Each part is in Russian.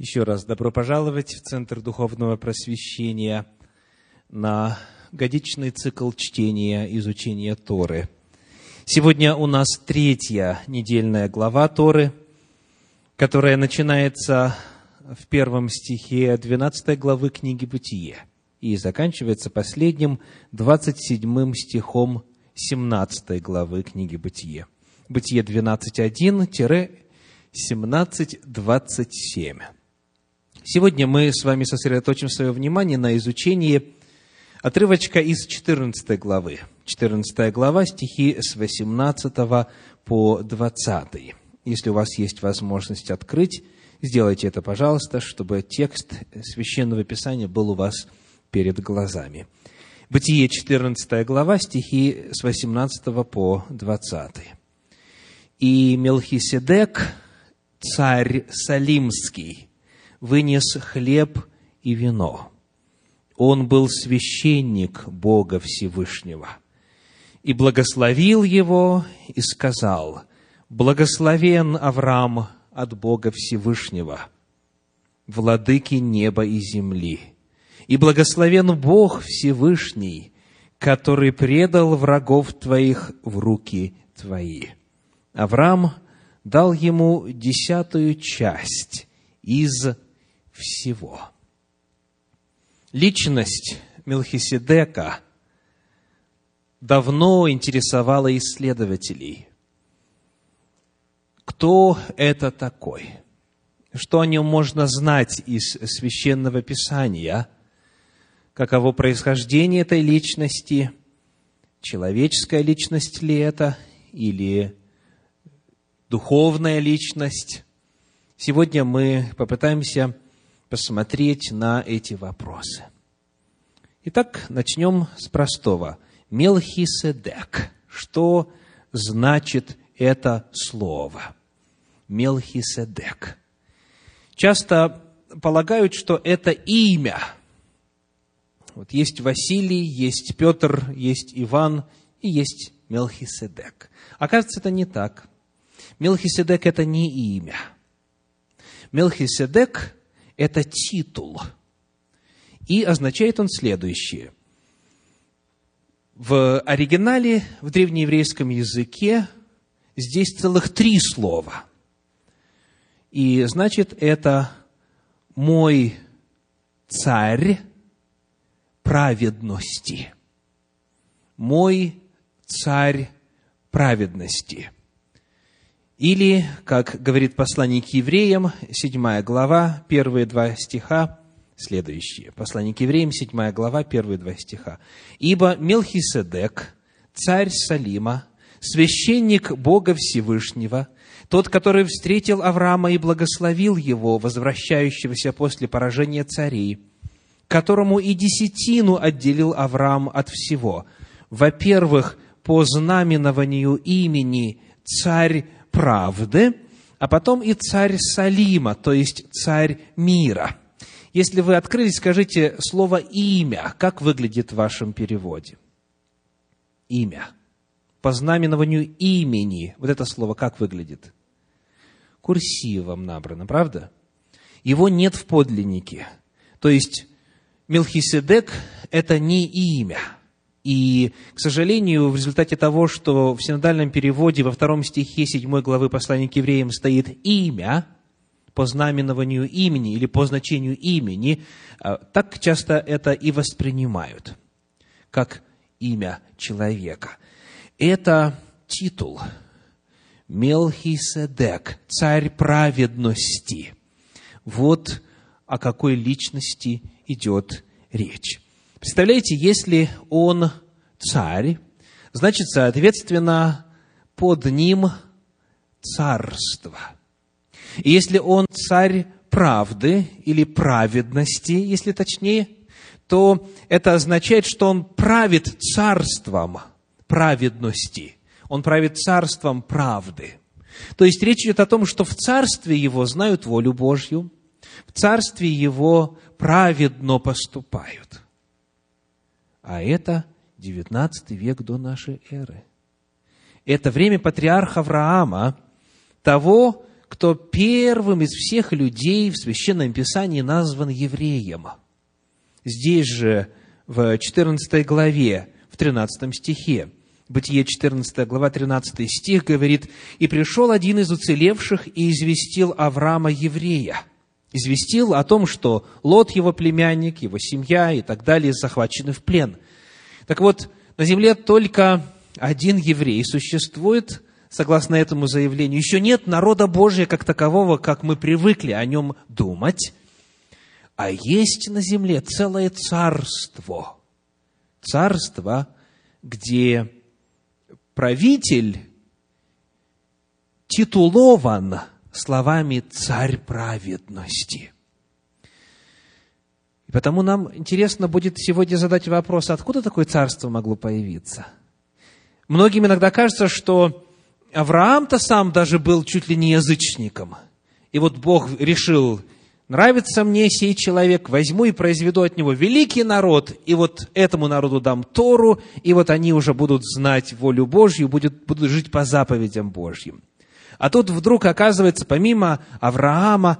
Еще раз добро пожаловать в Центр Духовного Просвещения на годичный цикл чтения, изучения Торы. Сегодня у нас третья недельная глава Торы, которая начинается в первом стихе 12 главы книги «Бытие» и заканчивается последним 27 стихом 17 главы книги «Бытие». Бытие 12.1-17.27. Сегодня мы с вами сосредоточим свое внимание на изучении отрывочка из 14 главы. 14 глава, стихи с 18 по 20. Если у вас есть возможность открыть, сделайте это, пожалуйста, чтобы текст Священного Писания был у вас перед глазами. Бытие 14 глава, стихи с 18 по 20. «И Мелхиседек, царь Салимский, вынес хлеб и вино. Он был священник Бога Всевышнего. И благословил его и сказал, «Благословен Авраам от Бога Всевышнего, владыки неба и земли, и благословен Бог Всевышний, который предал врагов твоих в руки твои». Авраам дал ему десятую часть из всего. Личность Мелхиседека давно интересовала исследователей. Кто это такой? Что о нем можно знать из священного писания? Каково происхождение этой личности? Человеческая личность ли это? Или духовная личность? Сегодня мы попытаемся посмотреть на эти вопросы. Итак, начнем с простого. Мелхиседек. Что значит это слово? Мелхиседек. Часто полагают, что это имя. Вот есть Василий, есть Петр, есть Иван и есть Мелхиседек. Оказывается, это не так. Мелхиседек – это не имя – Мелхиседек – это титул. И означает он следующее. В оригинале, в древнееврейском языке, здесь целых три слова. И значит, это «мой царь праведности». «Мой царь праведности». Или, как говорит послание к евреям, 7 глава, первые два стиха, следующие. Послание к евреям, 7 глава, первые два стиха. «Ибо Мелхиседек, царь Салима, священник Бога Всевышнего, тот, который встретил Авраама и благословил его, возвращающегося после поражения царей, которому и десятину отделил Авраам от всего. Во-первых, по знаменованию имени царь правды, а потом и царь Салима, то есть царь мира. Если вы открыли, скажите слово «имя». Как выглядит в вашем переводе? Имя. По знаменованию имени. Вот это слово как выглядит? Курсивом набрано, правда? Его нет в подлиннике. То есть Мелхиседек – это не имя – и, к сожалению, в результате того, что в синодальном переводе во втором стихе седьмой главы послания к евреям стоит имя, по знаменованию имени или по значению имени, а, так часто это и воспринимают, как имя человека. Это титул Мелхиседек, царь праведности. Вот о какой личности идет речь. Представляете, если он царь, значит, соответственно, под ним царство. И если он царь правды или праведности, если точнее, то это означает, что он правит царством праведности. Он правит царством правды. То есть речь идет о том, что в царстве его знают волю Божью, в царстве его праведно поступают. А это 19 век до нашей эры. Это время патриарха Авраама, того, кто первым из всех людей в Священном Писании назван евреем. Здесь же, в 14 главе, в 13 стихе, Бытие 14 глава 13 стих говорит, «И пришел один из уцелевших и известил Авраама еврея». Известил о том, что Лот, его племянник, его семья и так далее захвачены в плен. Так вот, на земле только один еврей существует, согласно этому заявлению. Еще нет народа Божия как такового, как мы привыкли о нем думать, а есть на земле целое царство. Царство, где правитель титулован словами «царь праведности». И потому нам интересно будет сегодня задать вопрос, откуда такое царство могло появиться? Многим иногда кажется, что Авраам-то сам даже был чуть ли не язычником. И вот Бог решил, нравится мне сей человек, возьму и произведу от него великий народ, и вот этому народу дам Тору, и вот они уже будут знать волю Божью, будут, будут жить по заповедям Божьим. А тут вдруг оказывается, помимо Авраама,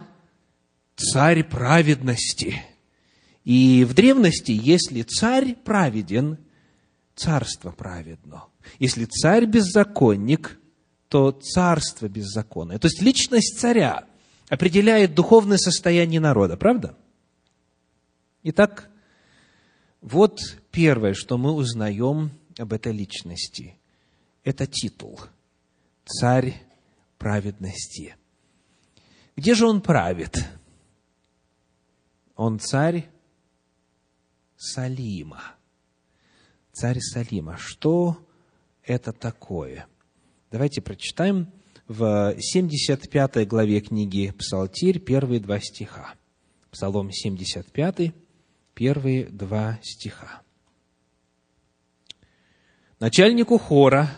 царь праведности. И в древности, если царь праведен, царство праведно. Если царь беззаконник, то царство беззаконное. То есть личность царя определяет духовное состояние народа, правда? Итак, вот первое, что мы узнаем об этой личности. Это титул. Царь праведности. Где же он правит? Он царь Салима. Царь Салима. Что это такое? Давайте прочитаем в 75 главе книги Псалтирь первые два стиха. Псалом 75, первые два стиха. Начальнику хора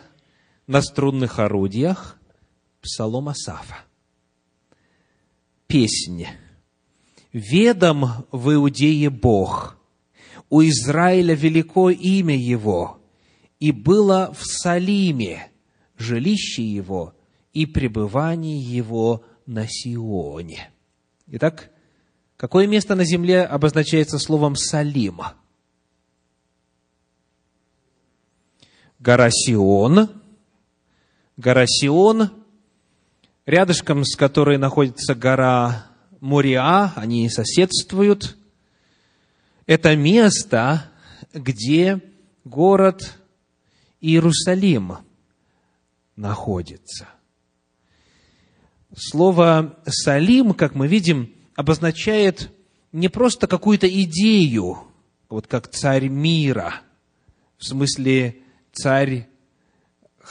на струнных орудиях Псалом Асафа. Песня. «Ведом в Иудее Бог, у Израиля велико имя Его, и было в Салиме жилище его и пребывание его на Сионе. Итак, какое место на земле обозначается словом Салим? Гора Сион. Гора Сион, рядышком с которой находится гора Мориа, они соседствуют. Это место, где город Иерусалим находится. Слово «салим», как мы видим, обозначает не просто какую-то идею, вот как царь мира, в смысле царь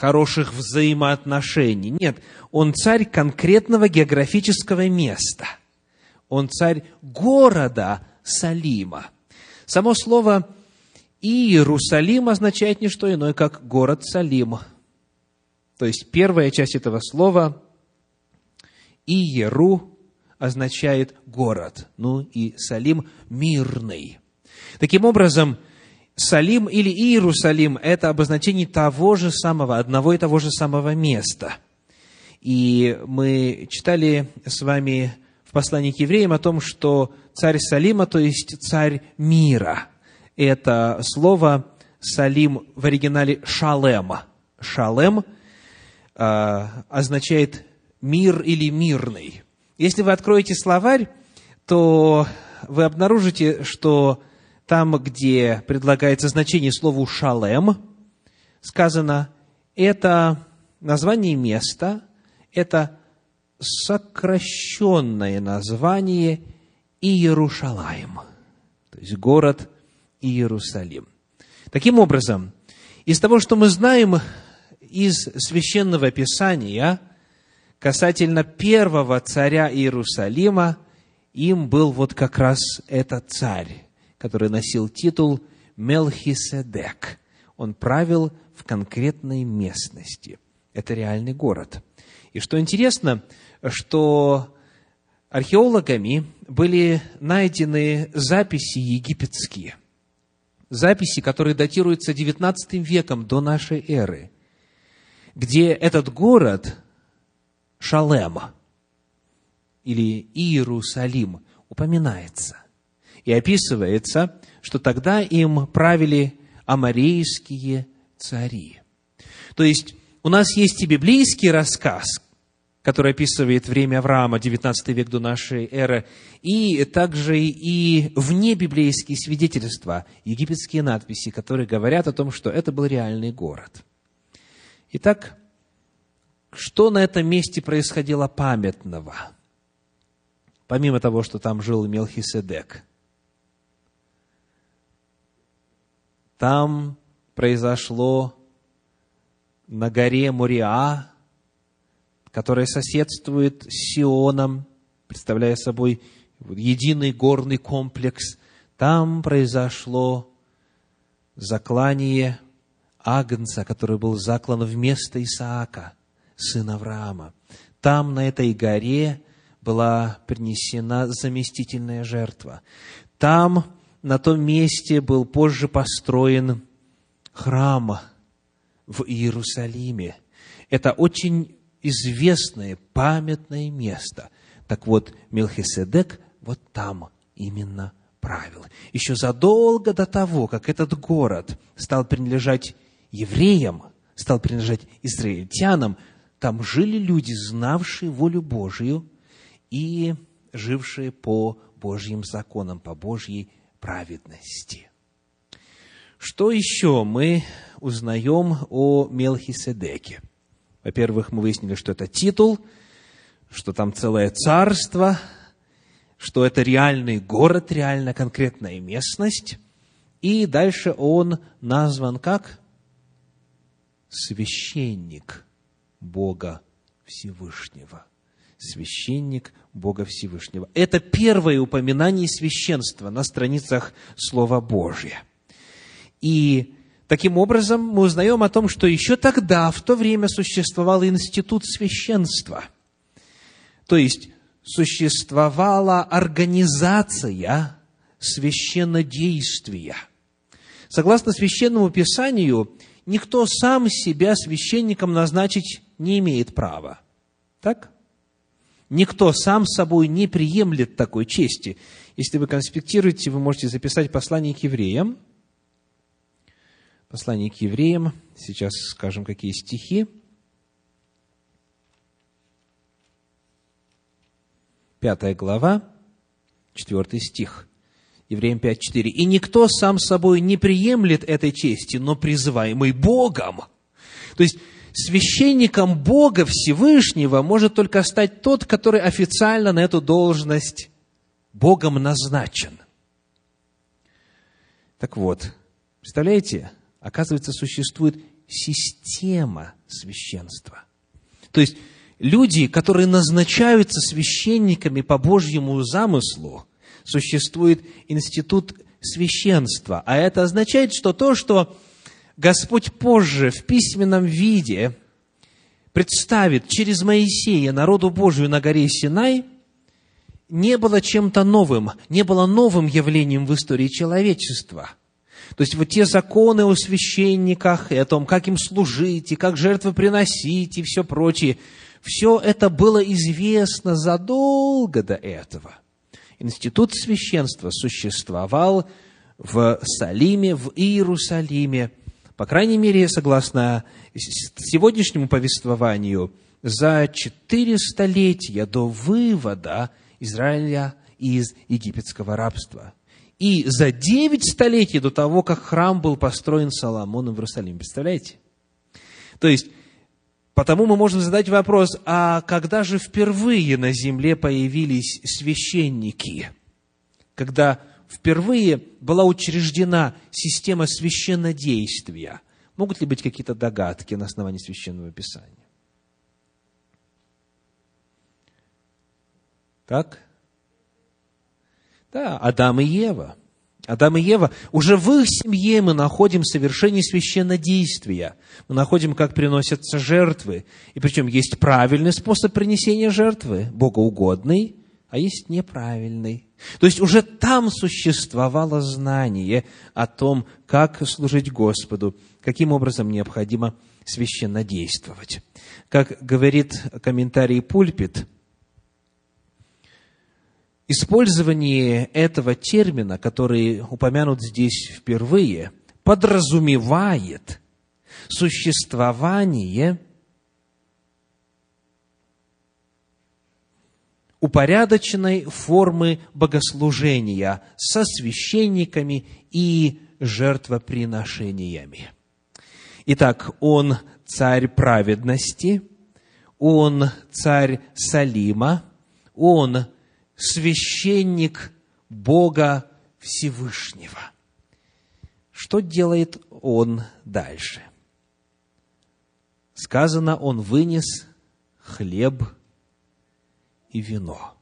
хороших взаимоотношений. Нет, он царь конкретного географического места. Он царь города Салима. Само слово Иерусалим означает не что иное, как город Салим. То есть первая часть этого слова Иеру означает город, ну и Салим – мирный. Таким образом, Салим или Иерусалим – это обозначение того же самого, одного и того же самого места. И мы читали с вами в послании к евреям о том, что царь Салима, то есть царь мира – это слово «салим» в оригинале «шалем». «Шалем» э, означает «мир» или «мирный». Если вы откроете словарь, то вы обнаружите, что там, где предлагается значение слову «шалем», сказано «это название места, это сокращенное название Иерушалаем», то есть город Иерусалим. Таким образом, из того, что мы знаем из Священного Писания касательно первого царя Иерусалима, им был вот как раз этот царь, который носил титул Мелхиседек. Он правил в конкретной местности. Это реальный город. И что интересно, что археологами были найдены записи египетские – записи, которые датируются XIX веком до нашей эры, где этот город, Шалем, или Иерусалим упоминается. И описывается, что тогда им правили амарейские цари. То есть, у нас есть и библейский рассказ, который описывает время Авраама, 19 век до нашей эры, и также и внебиблейские свидетельства, египетские надписи, которые говорят о том, что это был реальный город. Итак, что на этом месте происходило памятного? Помимо того, что там жил Мелхиседек. Там произошло на горе Муриа, которая соседствует с Сионом, представляя собой единый горный комплекс. Там произошло заклание Агнца, который был заклан вместо Исаака, сына Авраама. Там, на этой горе, была принесена заместительная жертва. Там, на том месте, был позже построен храм в Иерусалиме. Это очень известное, памятное место. Так вот, Мелхиседек вот там именно правил. Еще задолго до того, как этот город стал принадлежать евреям, стал принадлежать израильтянам, там жили люди, знавшие волю Божию и жившие по Божьим законам, по Божьей праведности. Что еще мы узнаем о Мелхиседеке? Во-первых, мы выяснили, что это титул, что там целое царство, что это реальный город, реальная конкретная местность. И дальше он назван как священник Бога Всевышнего. Священник Бога Всевышнего. Это первое упоминание священства на страницах Слова Божия. И таким образом мы узнаем о том, что еще тогда, в то время, существовал институт священства. То есть, существовала организация священнодействия. Согласно Священному Писанию, никто сам себя священником назначить не имеет права. Так? Никто сам собой не приемлет такой чести. Если вы конспектируете, вы можете записать послание к евреям. Послание к евреям. Сейчас скажем, какие стихи. Пятая глава, четвертый стих. Евреям 5.4. «И никто сам собой не приемлет этой чести, но призываемый Богом». То есть, священником Бога Всевышнего может только стать тот, который официально на эту должность Богом назначен. Так вот, представляете, оказывается, существует система священства. То есть, люди, которые назначаются священниками по Божьему замыслу, существует институт священства. А это означает, что то, что Господь позже в письменном виде представит через Моисея народу Божию на горе Синай, не было чем-то новым, не было новым явлением в истории человечества. То есть вот те законы о священниках и о том, как им служить, и как жертвы приносить, и все прочее, все это было известно задолго до этого. Институт священства существовал в Салиме, в Иерусалиме, по крайней мере, согласно сегодняшнему повествованию, за четыре столетия до вывода Израиля из египетского рабства. И за девять столетий до того, как храм был построен Соломоном в Иерусалиме. Представляете? То есть, Потому мы можем задать вопрос, а когда же впервые на земле появились священники? Когда впервые была учреждена система священнодействия? Могут ли быть какие-то догадки на основании священного писания? Так? Да, Адам и Ева – Адам и Ева, уже в их семье мы находим совершение священнодействия. Мы находим, как приносятся жертвы. И причем есть правильный способ принесения жертвы, богоугодный, а есть неправильный. То есть уже там существовало знание о том, как служить Господу, каким образом необходимо священнодействовать. Как говорит комментарий Пульпит, использование этого термина, который упомянут здесь впервые, подразумевает существование упорядоченной формы богослужения со священниками и жертвоприношениями. Итак, он царь праведности, он царь Салима, он священник Бога Всевышнего. Что делает он дальше? Сказано, он вынес хлеб и вино.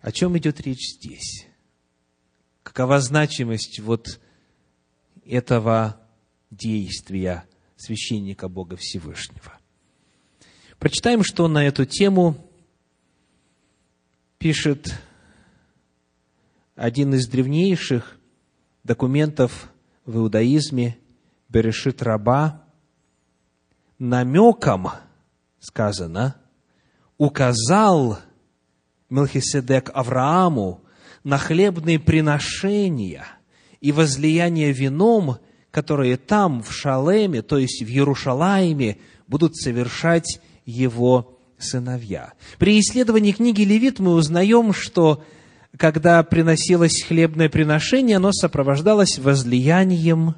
О чем идет речь здесь? Какова значимость вот этого действия священника Бога Всевышнего? Прочитаем, что на эту тему пишет один из древнейших документов в иудаизме Берешит Раба, намеком сказано, указал Мелхиседек Аврааму на хлебные приношения и возлияние вином, которые там, в Шалеме, то есть в Иерушалаиме, будут совершать его сыновья. При исследовании книги Левит мы узнаем, что когда приносилось хлебное приношение, оно сопровождалось возлиянием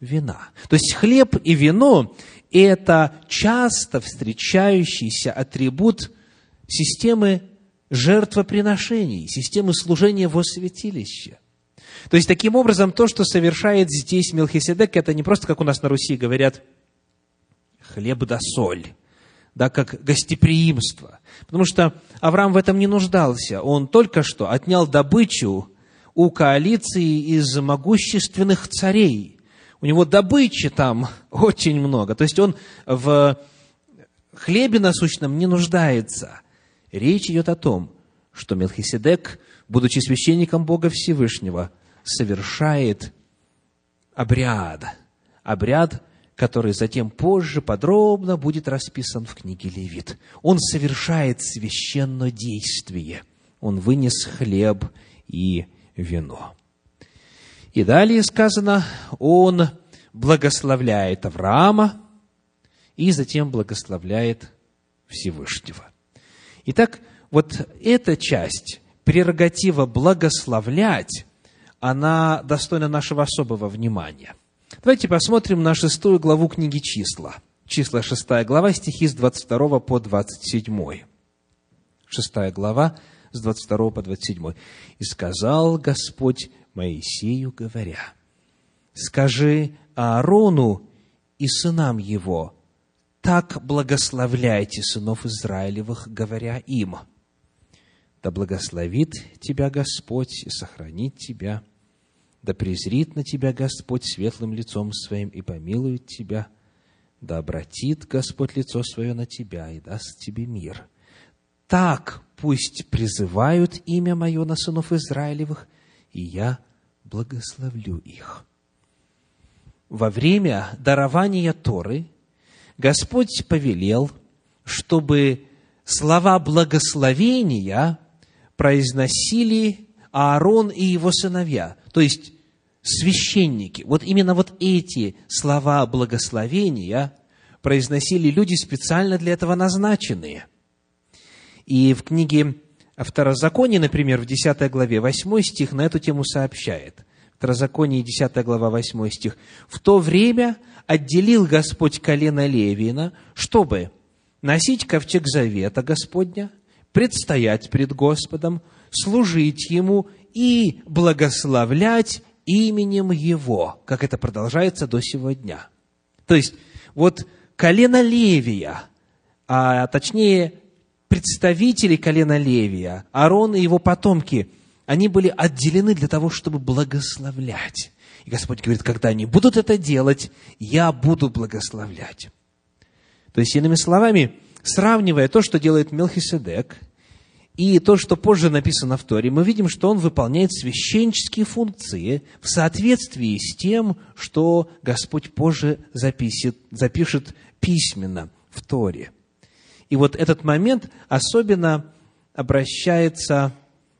вина. То есть хлеб и вино – это часто встречающийся атрибут системы жертвоприношений, системы служения во святилище. То есть, таким образом, то, что совершает здесь Мелхиседек, это не просто, как у нас на Руси говорят, хлеб да соль да, как гостеприимство. Потому что Авраам в этом не нуждался. Он только что отнял добычу у коалиции из могущественных царей. У него добычи там очень много. То есть он в хлебе насущном не нуждается. Речь идет о том, что Мелхиседек, будучи священником Бога Всевышнего, совершает обряд. Обряд который затем позже подробно будет расписан в книге Левит. Он совершает священное действие. Он вынес хлеб и вино. И далее сказано, он благословляет Авраама и затем благословляет Всевышнего. Итак, вот эта часть, прерогатива благословлять, она достойна нашего особого внимания. Давайте посмотрим на шестую главу книги «Числа». Числа, шестая глава, стихи с 22 по 27. Шестая глава, с 22 по 27. «И сказал Господь Моисею, говоря, «Скажи Аарону и сынам его, так благословляйте сынов Израилевых, говоря им, да благословит тебя Господь и сохранит тебя, да презрит на тебя Господь светлым лицом своим и помилует тебя. Да обратит Господь лицо свое на тебя и даст тебе мир. Так пусть призывают имя мое на сынов Израилевых, и я благословлю их. Во время дарования Торы Господь повелел, чтобы слова благословения произносили Аарон и его сыновья, то есть священники. Вот именно вот эти слова благословения произносили люди, специально для этого назначенные. И в книге Второзаконие, например, в 10 главе 8 стих на эту тему сообщает. Второзаконие, 10 глава, 8 стих. «В то время отделил Господь колено Левина, чтобы носить ковчег завета Господня, предстоять пред Господом, служить Ему и благословлять именем Его, как это продолжается до сего дня. То есть, вот колено Левия, а точнее представители колена Левия, Аарон и его потомки, они были отделены для того, чтобы благословлять. И Господь говорит, когда они будут это делать, я буду благословлять. То есть, иными словами, сравнивая то, что делает Мелхиседек – и то, что позже написано в Торе, мы видим, что он выполняет священческие функции в соответствии с тем, что Господь позже запишет, запишет письменно в Торе. И вот этот момент особенно обращается,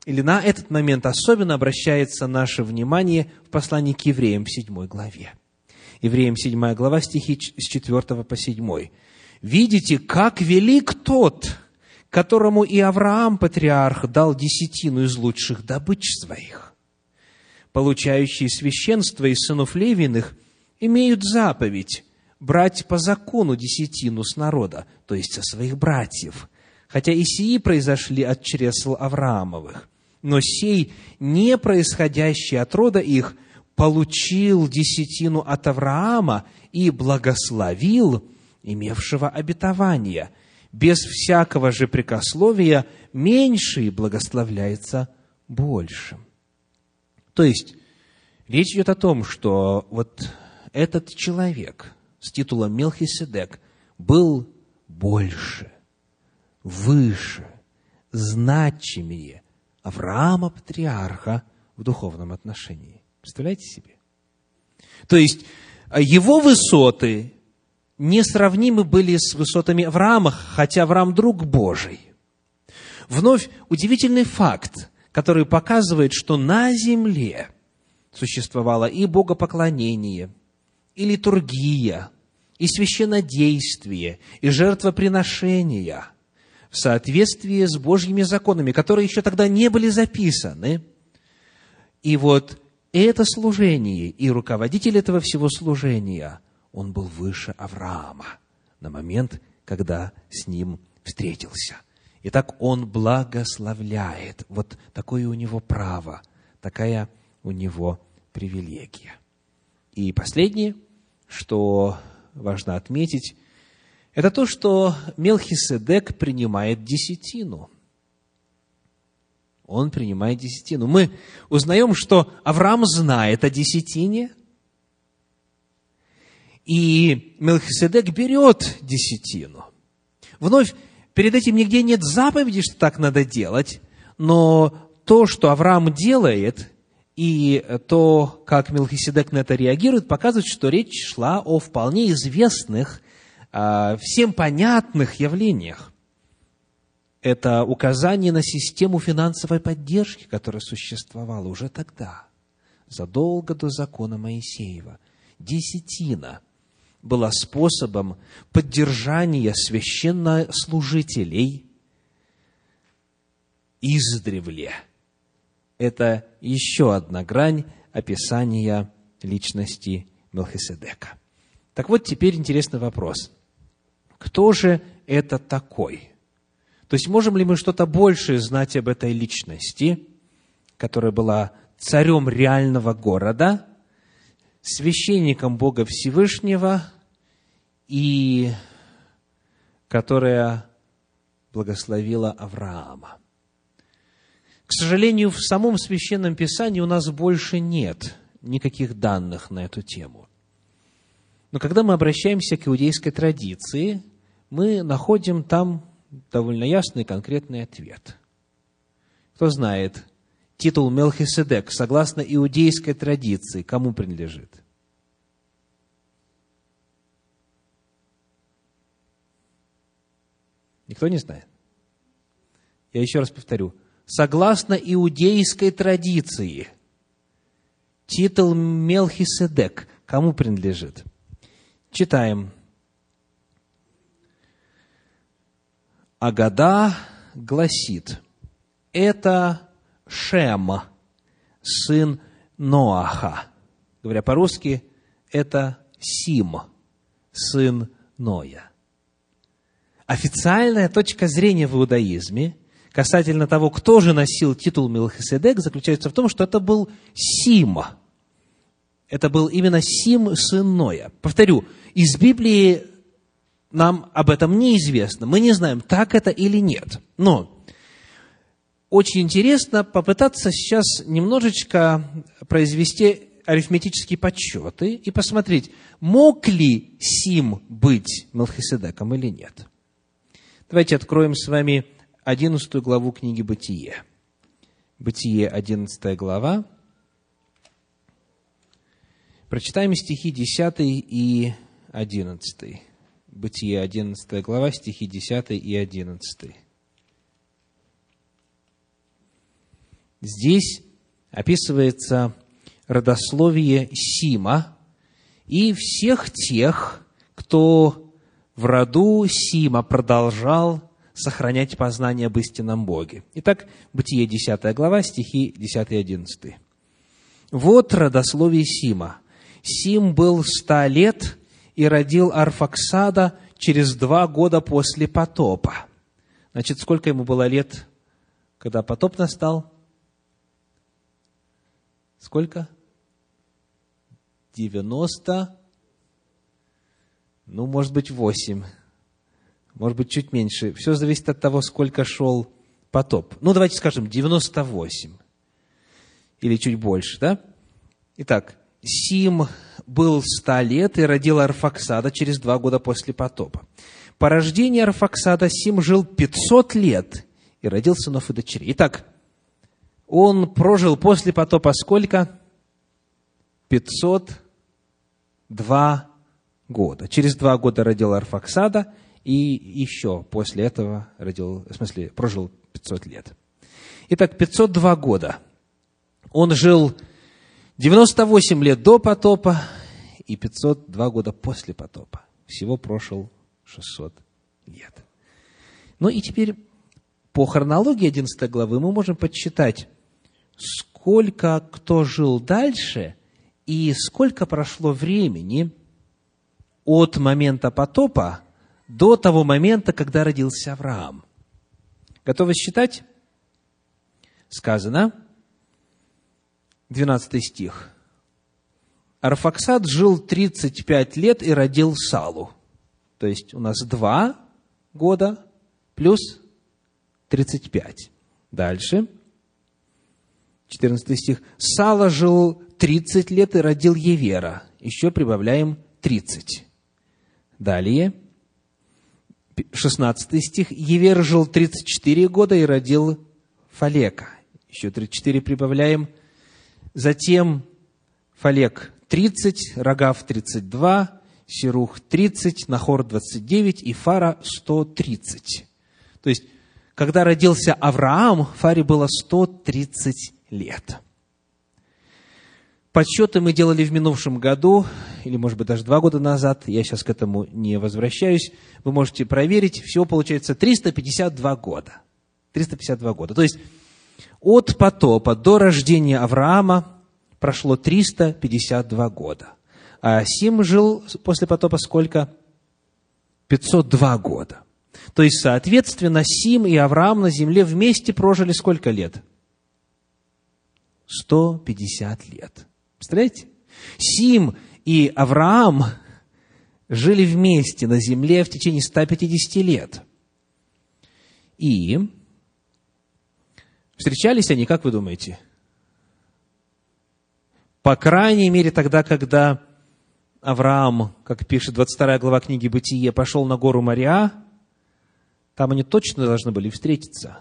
или на этот момент особенно обращается наше внимание в послании к евреям в 7 главе. Евреям 7 глава, стихи с 4 по 7. «Видите, как велик тот, которому и Авраам, патриарх, дал десятину из лучших добыч своих. Получающие священство из сынов Левиных имеют заповедь брать по закону десятину с народа, то есть со своих братьев, хотя и сии произошли от чресл Авраамовых. Но сей, не происходящий от рода их, получил десятину от Авраама и благословил имевшего обетование. Без всякого же прикословия меньший благословляется большим. То есть, речь идет о том, что вот этот человек с титулом Мелхиседек был больше, выше, значимее Авраама Патриарха в духовном отношении. Представляете себе? То есть, его высоты несравнимы были с высотами Авраама, хотя Авраам друг Божий. Вновь удивительный факт, который показывает, что на земле существовало и богопоклонение – и литургия, и священнодействие, и жертвоприношения в соответствии с Божьими законами, которые еще тогда не были записаны. И вот это служение и руководитель этого всего служения, он был выше Авраама на момент, когда с ним встретился. Итак, он благословляет. Вот такое у него право, такая у него привилегия. И последнее, что важно отметить, это то, что Мелхиседек принимает десятину. Он принимает десятину. Мы узнаем, что Авраам знает о десятине, и Мелхиседек берет десятину. Вновь, перед этим нигде нет заповеди, что так надо делать, но то, что Авраам делает, и то, как Мелхиседек на это реагирует, показывает, что речь шла о вполне известных, а, всем понятных явлениях. Это указание на систему финансовой поддержки, которая существовала уже тогда, задолго до закона Моисеева. Десятина была способом поддержания священнослужителей издревле – это еще одна грань описания личности Мелхиседека. Так вот, теперь интересный вопрос. Кто же это такой? То есть, можем ли мы что-то большее знать об этой личности, которая была царем реального города, священником Бога Всевышнего и которая благословила Авраама? К сожалению, в самом Священном Писании у нас больше нет никаких данных на эту тему. Но когда мы обращаемся к иудейской традиции, мы находим там довольно ясный конкретный ответ. Кто знает, титул Мелхиседек, согласно иудейской традиции, кому принадлежит? Никто не знает? Я еще раз повторю согласно иудейской традиции, титул Мелхиседек кому принадлежит? Читаем. Агада гласит, это Шем, сын Ноаха. Говоря по-русски, это Сим, сын Ноя. Официальная точка зрения в иудаизме касательно того, кто же носил титул Мелхиседек, заключается в том, что это был Сима. Это был именно Сим, сын Ноя. Повторю, из Библии нам об этом неизвестно. Мы не знаем, так это или нет. Но очень интересно попытаться сейчас немножечко произвести арифметические подсчеты и посмотреть, мог ли Сим быть Мелхиседеком или нет. Давайте откроем с вами 11 главу книги «Бытие». Бытие, 11 глава. Прочитаем стихи 10 и 11. Бытие, 11 глава, стихи 10 и 11. здесь описывается родословие Сима и всех тех, кто в роду Сима продолжал сохранять познание об истинном Боге. Итак, Бытие 10 глава, стихи 10 и 11. «Вот родословие Сима. Сим был ста лет и родил Арфаксада через два года после потопа». Значит, сколько ему было лет, когда потоп настал? Сколько? Девяносто, ну, может быть, восемь может быть, чуть меньше. Все зависит от того, сколько шел потоп. Ну, давайте скажем, 98. Или чуть больше, да? Итак, Сим был 100 лет и родил Арфаксада через два года после потопа. По рождению Арфаксада Сим жил 500 лет и родил сынов и дочерей. Итак, он прожил после потопа сколько? 502 года. Через два года родил Арфаксада, и еще после этого родил, в смысле, прожил 500 лет. Итак, 502 года. Он жил 98 лет до потопа и 502 года после потопа. Всего прошел 600 лет. Ну и теперь по хронологии 11 главы мы можем подсчитать, сколько кто жил дальше и сколько прошло времени от момента потопа до того момента, когда родился Авраам. Готовы считать? Сказано, 12 стих. Арфаксад жил 35 лет и родил Салу. То есть у нас два года плюс 35. Дальше. 14 стих. Сала жил 30 лет и родил Евера. Еще прибавляем 30. Далее. 16 стих. Евер жил 34 года и родил Фалека. Еще 34 прибавляем. Затем Фалек 30, Рогав 32, Сирух 30, Нахор 29 и Фара 130. То есть, когда родился Авраам, Фаре было 130 лет. Подсчеты мы делали в минувшем году, или, может быть, даже два года назад. Я сейчас к этому не возвращаюсь. Вы можете проверить. Всего получается 352 года. 352 года. То есть, от потопа до рождения Авраама прошло 352 года. А Сим жил после потопа сколько? 502 года. То есть, соответственно, Сим и Авраам на земле вместе прожили сколько лет? 150 лет. Представляете? Сим и Авраам жили вместе на земле в течение 150 лет. И встречались они, как вы думаете? По крайней мере, тогда, когда Авраам, как пишет 22 глава книги «Бытие», пошел на гору Мария, там они точно должны были встретиться.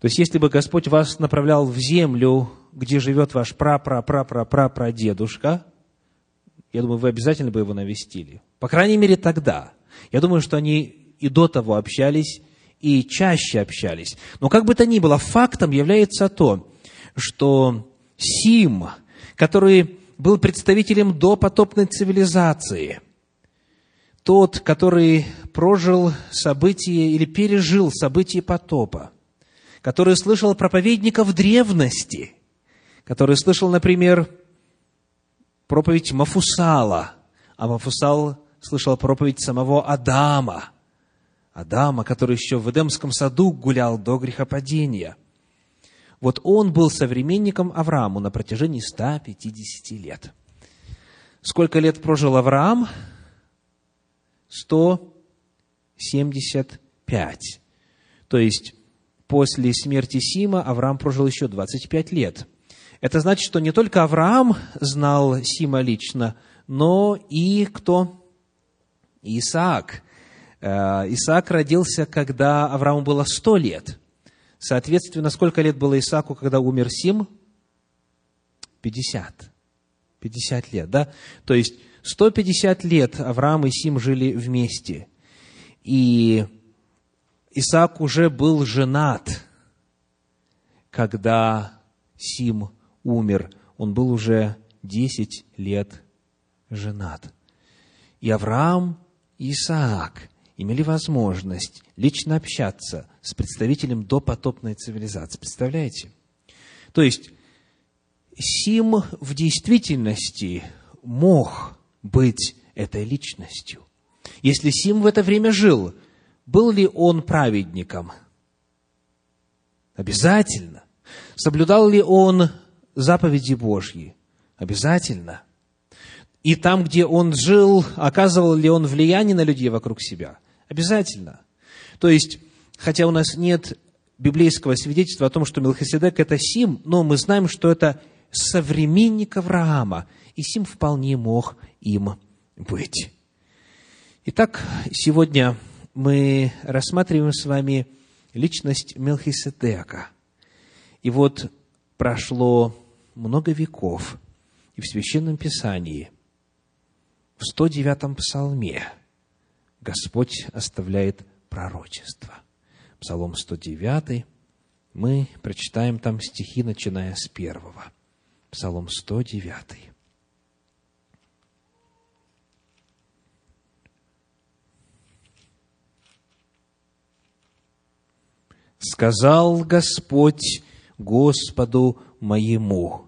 То есть, если бы Господь вас направлял в землю, где живет ваш пра-пра-пра-пра-пра-прадедушка, я думаю, вы обязательно бы его навестили. По крайней мере, тогда. Я думаю, что они и до того общались, и чаще общались. Но как бы то ни было, фактом является то, что Сим, который был представителем допотопной цивилизации, тот, который прожил события или пережил события потопа, который слышал проповедников древности, который слышал, например, проповедь Мафусала, а Мафусал слышал проповедь самого Адама, Адама, который еще в Эдемском саду гулял до грехопадения. Вот он был современником Аврааму на протяжении 150 лет. Сколько лет прожил Авраам? 175. То есть, после смерти Сима Авраам прожил еще 25 лет – это значит, что не только Авраам знал Сима лично, но и кто? Исаак. Э, Исаак родился, когда Аврааму было сто лет. Соответственно, сколько лет было Исааку, когда умер Сим? Пятьдесят. Пятьдесят лет, да? То есть, 150 лет Авраам и Сим жили вместе. И Исаак уже был женат – когда Сим умер, он был уже 10 лет женат. И Авраам и Исаак имели возможность лично общаться с представителем допотопной цивилизации. Представляете? То есть, Сим в действительности мог быть этой личностью. Если Сим в это время жил, был ли он праведником? Обязательно. Соблюдал ли он заповеди Божьи? Обязательно. И там, где он жил, оказывал ли он влияние на людей вокруг себя? Обязательно. То есть, хотя у нас нет библейского свидетельства о том, что Мелхиседек – это Сим, но мы знаем, что это современник Авраама, и Сим вполне мог им быть. Итак, сегодня мы рассматриваем с вами личность Мелхиседека. И вот прошло много веков, и в Священном Писании, в 109-м Псалме, Господь оставляет пророчество. Псалом 109, мы прочитаем там стихи, начиная с первого. Псалом 109. Сказал Господь Господу моему,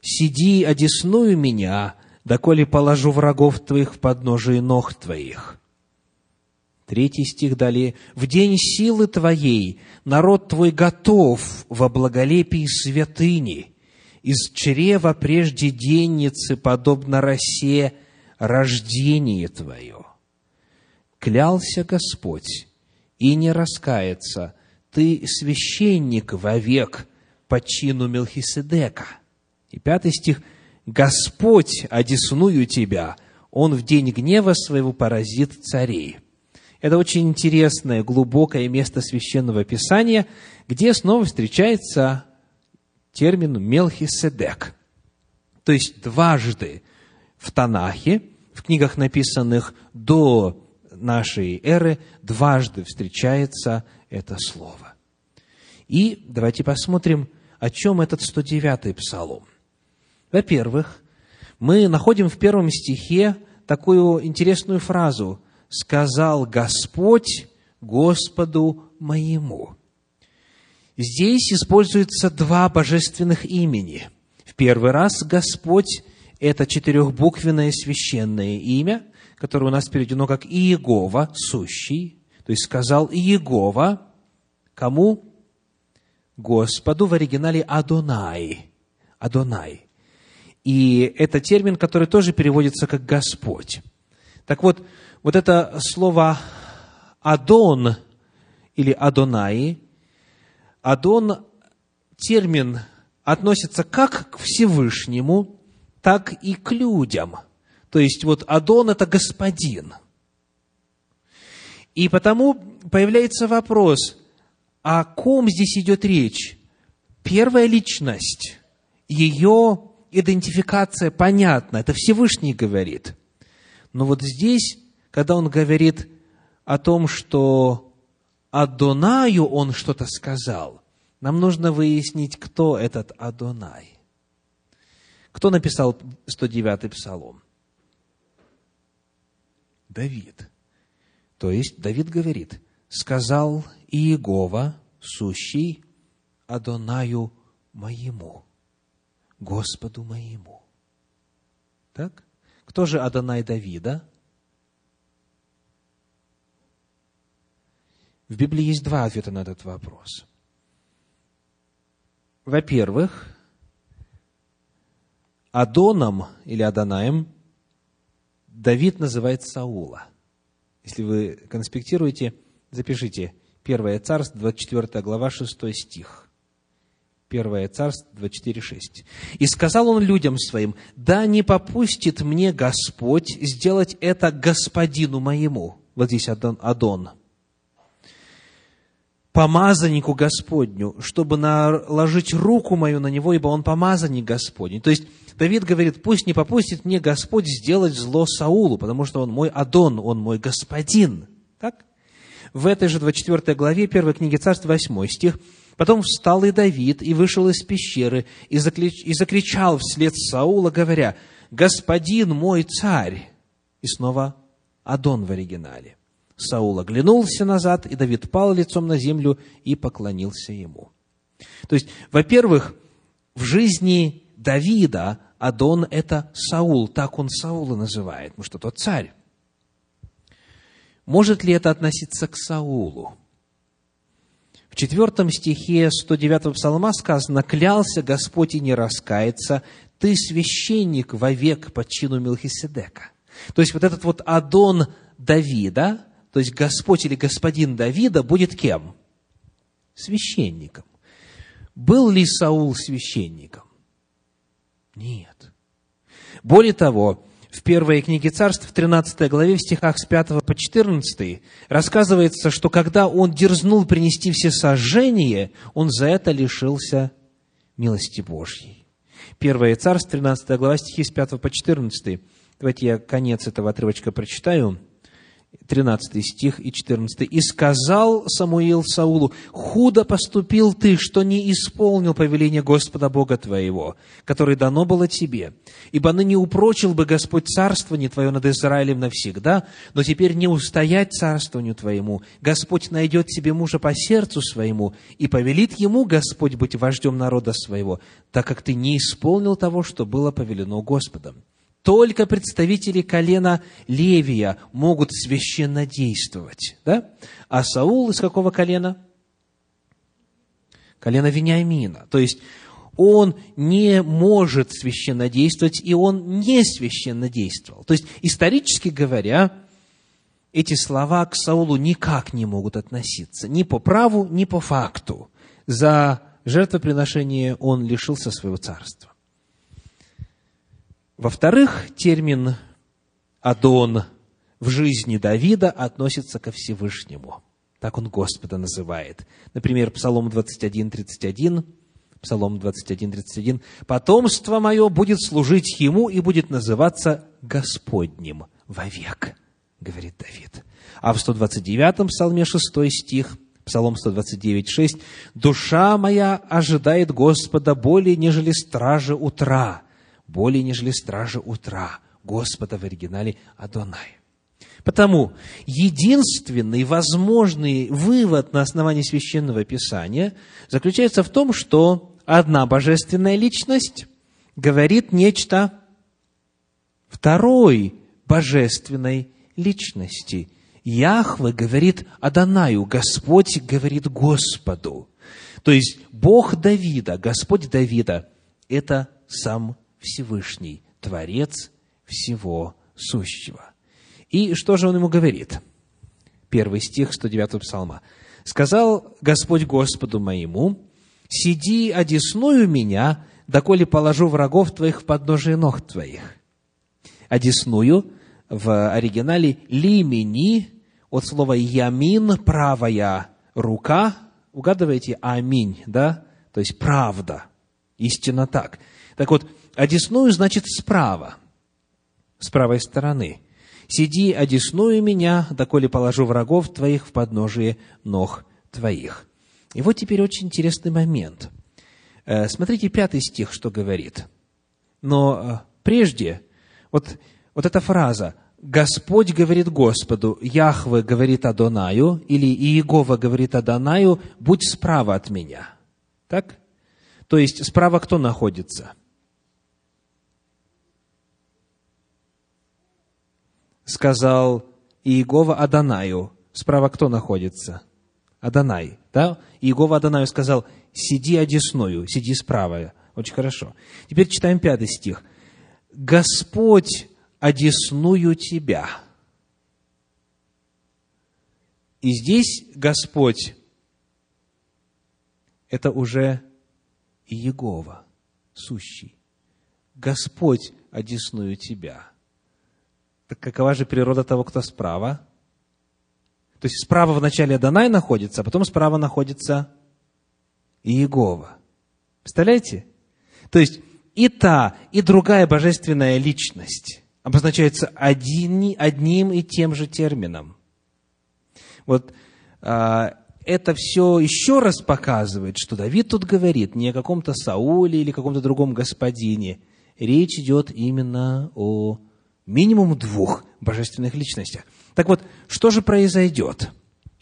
«Сиди, одесную меня, доколе положу врагов твоих в подножие ног твоих». Третий стих далее. «В день силы твоей народ твой готов во благолепии святыни, из чрева прежде денницы, подобно росе, рождение твое». Клялся Господь, и не раскается, ты священник вовек по чину Мелхиседека. И пятый стих. Господь, одесную тебя, Он в день гнева своего поразит царей. Это очень интересное, глубокое место священного писания, где снова встречается термин Мелхиседек. То есть дважды в Танахе, в книгах, написанных до нашей эры, дважды встречается это слово. И давайте посмотрим, о чем этот 109-й псалом. Во-первых, мы находим в первом стихе такую интересную фразу «Сказал Господь Господу моему». Здесь используются два божественных имени. В первый раз Господь – это четырехбуквенное священное имя, которое у нас переведено как Иегова, сущий. То есть сказал Иегова, кому? Господу в оригинале Адонай. Адонай. И это термин, который тоже переводится как Господь. Так вот, вот это слово Адон или Адонай, Адон термин относится как к Всевышнему, так и к людям. То есть вот Адон – это господин. И потому появляется вопрос, о ком здесь идет речь? Первая личность, ее идентификация понятна, это Всевышний говорит. Но вот здесь, когда он говорит о том, что Адонаю он что-то сказал, нам нужно выяснить, кто этот Адонай. Кто написал 109-й псалом? Давид. То есть Давид говорит, сказал Иегова, сущий, Адонаю моему, Господу моему. Так? Кто же Адонай Давида? В Библии есть два ответа на этот вопрос. Во-первых, Адоном или Адонаем Давид называет Саула. Если вы конспектируете, запишите. Первое царство, 24 глава, 6 стих. Первое царство, 24, 6. «И сказал он людям своим, да не попустит мне Господь сделать это господину моему». Вот здесь Адон. Адон помазаннику Господню, чтобы наложить руку мою на него, ибо он помазанник Господний. То есть Давид говорит, пусть не попустит мне Господь сделать зло Саулу, потому что он мой Адон, он мой господин. Так? В этой же 24 главе первой книги Царств 8 стих Потом встал и Давид, и вышел из пещеры, и, заклич... и закричал вслед Саула, говоря, «Господин мой царь!» И снова Адон в оригинале. Саул оглянулся назад, и Давид пал лицом на землю и поклонился ему. То есть, во-первых, в жизни Давида Адон – это Саул, так он Саула называет, потому что тот царь. Может ли это относиться к Саулу? В четвертом стихе 109 псалма сказано, «Клялся Господь и не раскается, ты священник вовек по чину Милхиседека». То есть, вот этот вот Адон Давида, то есть Господь или Господин Давида будет кем? Священником. Был ли Саул священником? Нет. Более того, в первой книге царств, в 13 главе, в стихах с 5 по 14, рассказывается, что когда он дерзнул принести все сожжения, он за это лишился милости Божьей. Первое царство, 13 глава, стихи с 5 по 14. Давайте я конец этого отрывочка прочитаю. 13 стих и 14. «И сказал Самуил Саулу, худо поступил ты, что не исполнил повеление Господа Бога твоего, которое дано было тебе. Ибо ныне упрочил бы Господь царствование твое над Израилем навсегда, но теперь не устоять царствованию твоему. Господь найдет себе мужа по сердцу своему, и повелит ему Господь быть вождем народа своего, так как ты не исполнил того, что было повелено Господом. Только представители колена Левия могут священно действовать. Да? А Саул из какого колена? Колено Вениамина. То есть, он не может священно действовать, и он не священно действовал. То есть, исторически говоря, эти слова к Саулу никак не могут относиться. Ни по праву, ни по факту. За жертвоприношение он лишился своего царства. Во-вторых, термин «Адон» в жизни Давида относится ко Всевышнему. Так он Господа называет. Например, Псалом 21, 31, Псалом 21, 31. «Потомство мое будет служить ему и будет называться Господним вовек», говорит Давид. А в 129-м Псалме 6 стих, Псалом 129, 6, «Душа моя ожидает Господа более, нежели стражи утра, более, нежели стражи утра. Господа в оригинале Адонай. Потому единственный возможный вывод на основании Священного Писания заключается в том, что одна божественная личность говорит нечто второй божественной личности. Яхве говорит Адонаю, Господь говорит Господу. То есть Бог Давида, Господь Давида – это сам Всевышний, Творец всего сущего. И что же он ему говорит? Первый стих 109 псалма. «Сказал Господь Господу моему, сиди одесную меня, доколе положу врагов твоих в подножие ног твоих». Одесную в оригинале лимени от слова ямин, правая рука, угадываете, аминь, да? То есть правда, истинно так. Так вот, одесную значит справа, с правой стороны. Сиди, одесную меня, доколе положу врагов твоих в подножие ног твоих. И вот теперь очень интересный момент. Э, смотрите, пятый стих, что говорит. Но э, прежде, вот, вот эта фраза «Господь говорит Господу, Яхве говорит Адонаю» или «Иегова говорит Адонаю, будь справа от меня». Так? То есть, справа кто находится? Сказал Иегова Адонаю. Справа кто находится? Адонай. Да? Иегова Адонаю сказал, сиди одесную, сиди справа. Очень хорошо. Теперь читаем пятый стих. Господь одесную тебя. И здесь Господь – это уже Иегова, сущий. Господь одесную тебя – так какова же природа того, кто справа? То есть справа вначале Адонай находится, а потом справа находится Иегова. Представляете? То есть и та, и другая божественная личность обозначаются один, одним и тем же термином. Вот а, это все еще раз показывает, что Давид тут говорит не о каком-то Сауле или каком-то другом господине. Речь идет именно о минимум двух божественных личностях. Так вот, что же произойдет?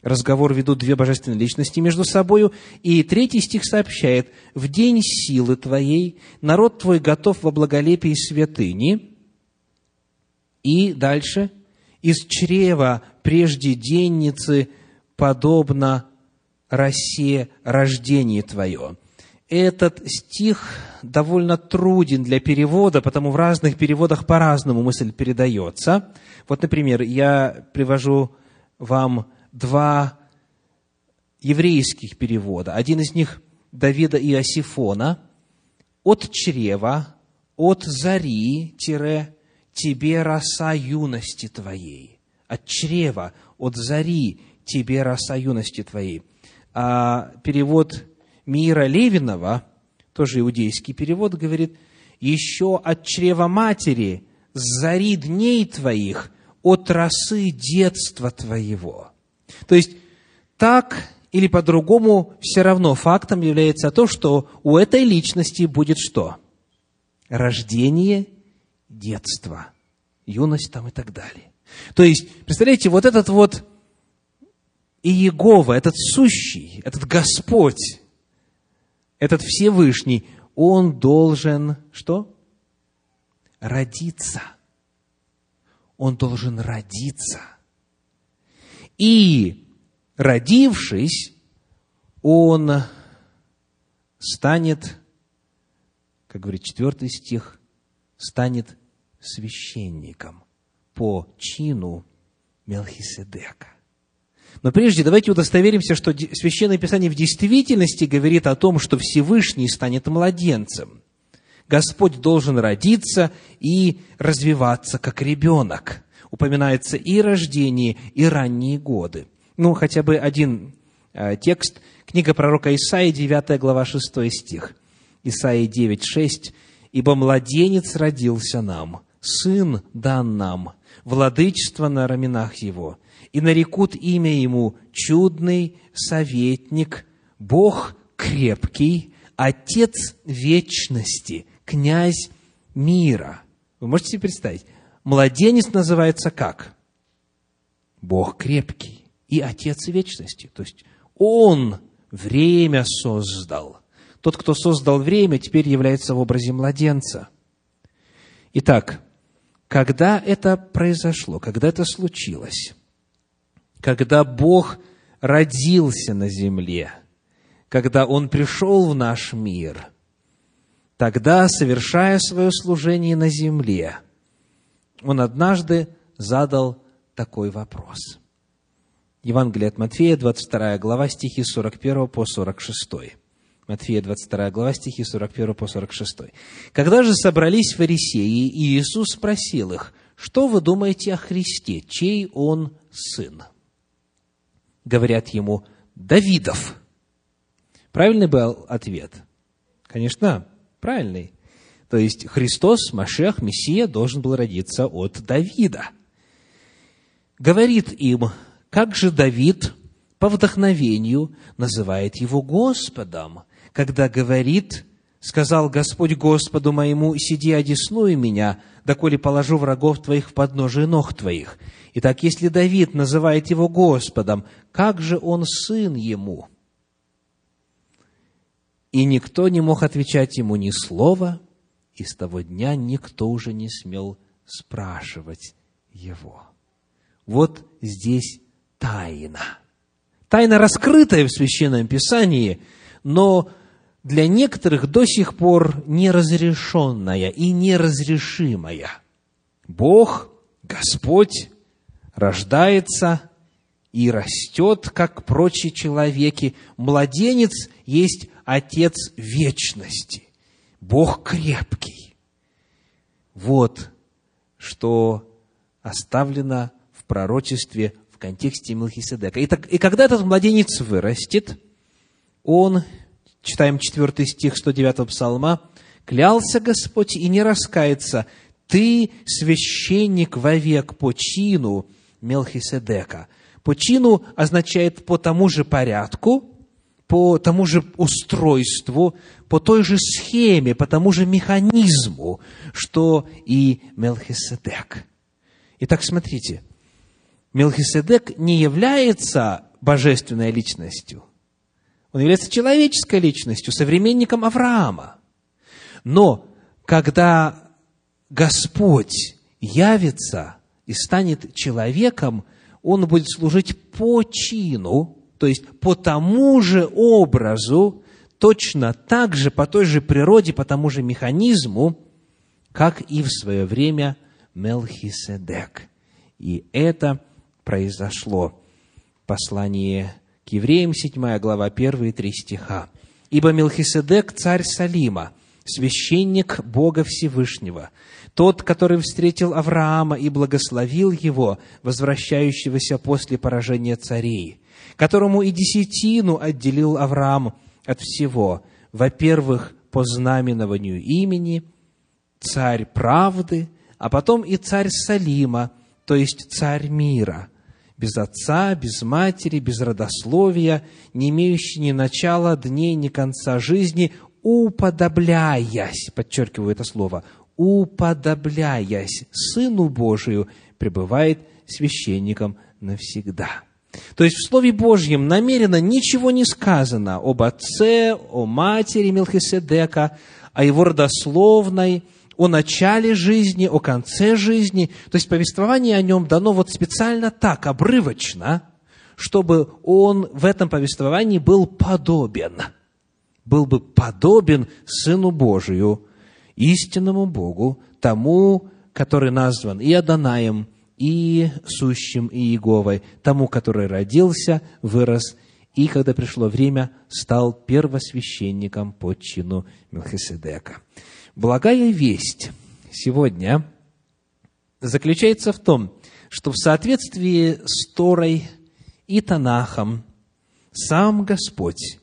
Разговор ведут две божественные личности между собою, и третий стих сообщает, «В день силы твоей народ твой готов во благолепии святыни». И дальше, «Из чрева прежде денницы подобно росе рождение твое». Этот стих довольно труден для перевода, потому в разных переводах по-разному мысль передается. Вот, например, я привожу вам два еврейских перевода. Один из них Давида и Осифона. «От чрева, от зари, тире, тебе роса юности твоей». От чрева, от зари, тебе роса юности твоей. А перевод Мира Левинова, тоже иудейский перевод, говорит, еще от чрева матери, зари дней твоих, от росы детства твоего. То есть, так или по-другому, все равно фактом является то, что у этой личности будет что? Рождение, детство, юность там и так далее. То есть, представляете, вот этот вот Иегова, этот сущий, этот Господь, этот Всевышний, он должен что? Родиться. Он должен родиться. И, родившись, он станет, как говорит четвертый стих, станет священником по чину Мелхиседека. Но прежде давайте удостоверимся, что Священное Писание в действительности говорит о том, что Всевышний станет младенцем. Господь должен родиться и развиваться как ребенок. Упоминается и рождение, и ранние годы. Ну, хотя бы один э, текст. Книга пророка Исаии, 9 глава, 6 стих. Исаии 9, 6. «Ибо младенец родился нам, сын дан нам, владычество на раменах его, и нарекут имя ему чудный советник, Бог крепкий, Отец вечности, князь мира. Вы можете себе представить? Младенец называется как? Бог крепкий и Отец вечности. То есть Он время создал. Тот, кто создал время, теперь является в образе младенца. Итак, когда это произошло, когда это случилось, когда Бог родился на земле, когда Он пришел в наш мир, тогда, совершая свое служение на земле, Он однажды задал такой вопрос. Евангелие от Матфея, 22 глава, стихи 41 по 46. Матфея, 22 глава, стихи 41 по 46. «Когда же собрались фарисеи, и Иисус спросил их, что вы думаете о Христе, чей Он сын?» Говорят ему «Давидов». Правильный был ответ? Конечно, правильный. То есть Христос, Машех, Мессия должен был родиться от Давида. Говорит им, как же Давид по вдохновению называет его Господом, когда говорит, сказал Господь Господу моему, сиди одесную меня, доколе положу врагов твоих в подножие ног твоих. Итак, если Давид называет его Господом, как же он сын ему? И никто не мог отвечать ему ни слова, и с того дня никто уже не смел спрашивать его. Вот здесь тайна. Тайна, раскрытая в Священном Писании, но для некоторых до сих пор неразрешенная и неразрешимая. Бог, Господь, рождается и растет, как прочие человеки. Младенец есть Отец вечности, Бог крепкий. Вот что оставлено в пророчестве в контексте Мелхиседека. И, так, и когда этот младенец вырастет, он, читаем 4 стих 109 псалма, «Клялся Господь и не раскается, ты священник вовек по чину, Мелхиседека. По чину означает по тому же порядку, по тому же устройству, по той же схеме, по тому же механизму, что и Мелхиседек. Итак, смотрите, Мелхиседек не является божественной личностью. Он является человеческой личностью, современником Авраама. Но когда Господь явится и станет человеком, он будет служить по чину, то есть по тому же образу, точно так же, по той же природе, по тому же механизму, как и в свое время Мелхиседек. И это произошло. Послание евреям, 7 глава, 1 и 3 стиха. «Ибо Мелхиседек – царь Салима, священник Бога Всевышнего, тот, который встретил Авраама и благословил его, возвращающегося после поражения царей, которому и десятину отделил Авраам от всего, во-первых, по знаменованию имени, царь правды, а потом и царь Салима, то есть царь мира, без отца, без матери, без родословия, не имеющий ни начала дней, ни конца жизни, уподобляясь, подчеркиваю это слово, уподобляясь Сыну Божию, пребывает священником навсегда. То есть в Слове Божьем намеренно ничего не сказано об отце, о матери Мелхиседека, о его родословной, о начале жизни, о конце жизни. То есть повествование о нем дано вот специально так, обрывочно, чтобы он в этом повествовании был подобен – был бы подобен Сыну Божию, истинному Богу, тому, который назван и Адонаем, и сущим, и Иеговой, тому, который родился, вырос, и, когда пришло время, стал первосвященником по чину Мелхиседека. Благая весть сегодня заключается в том, что в соответствии с Торой и Танахом сам Господь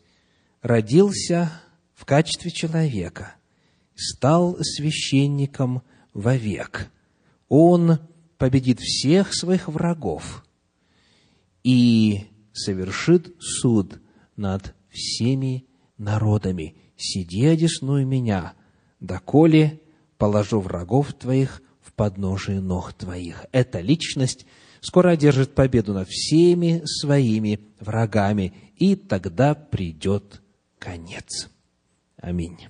родился в качестве человека, стал священником вовек. Он победит всех своих врагов и совершит суд над всеми народами. Сиди, одесную меня, доколе положу врагов твоих в подножие ног твоих. Эта личность скоро одержит победу над всеми своими врагами, и тогда придет конец. Аминь.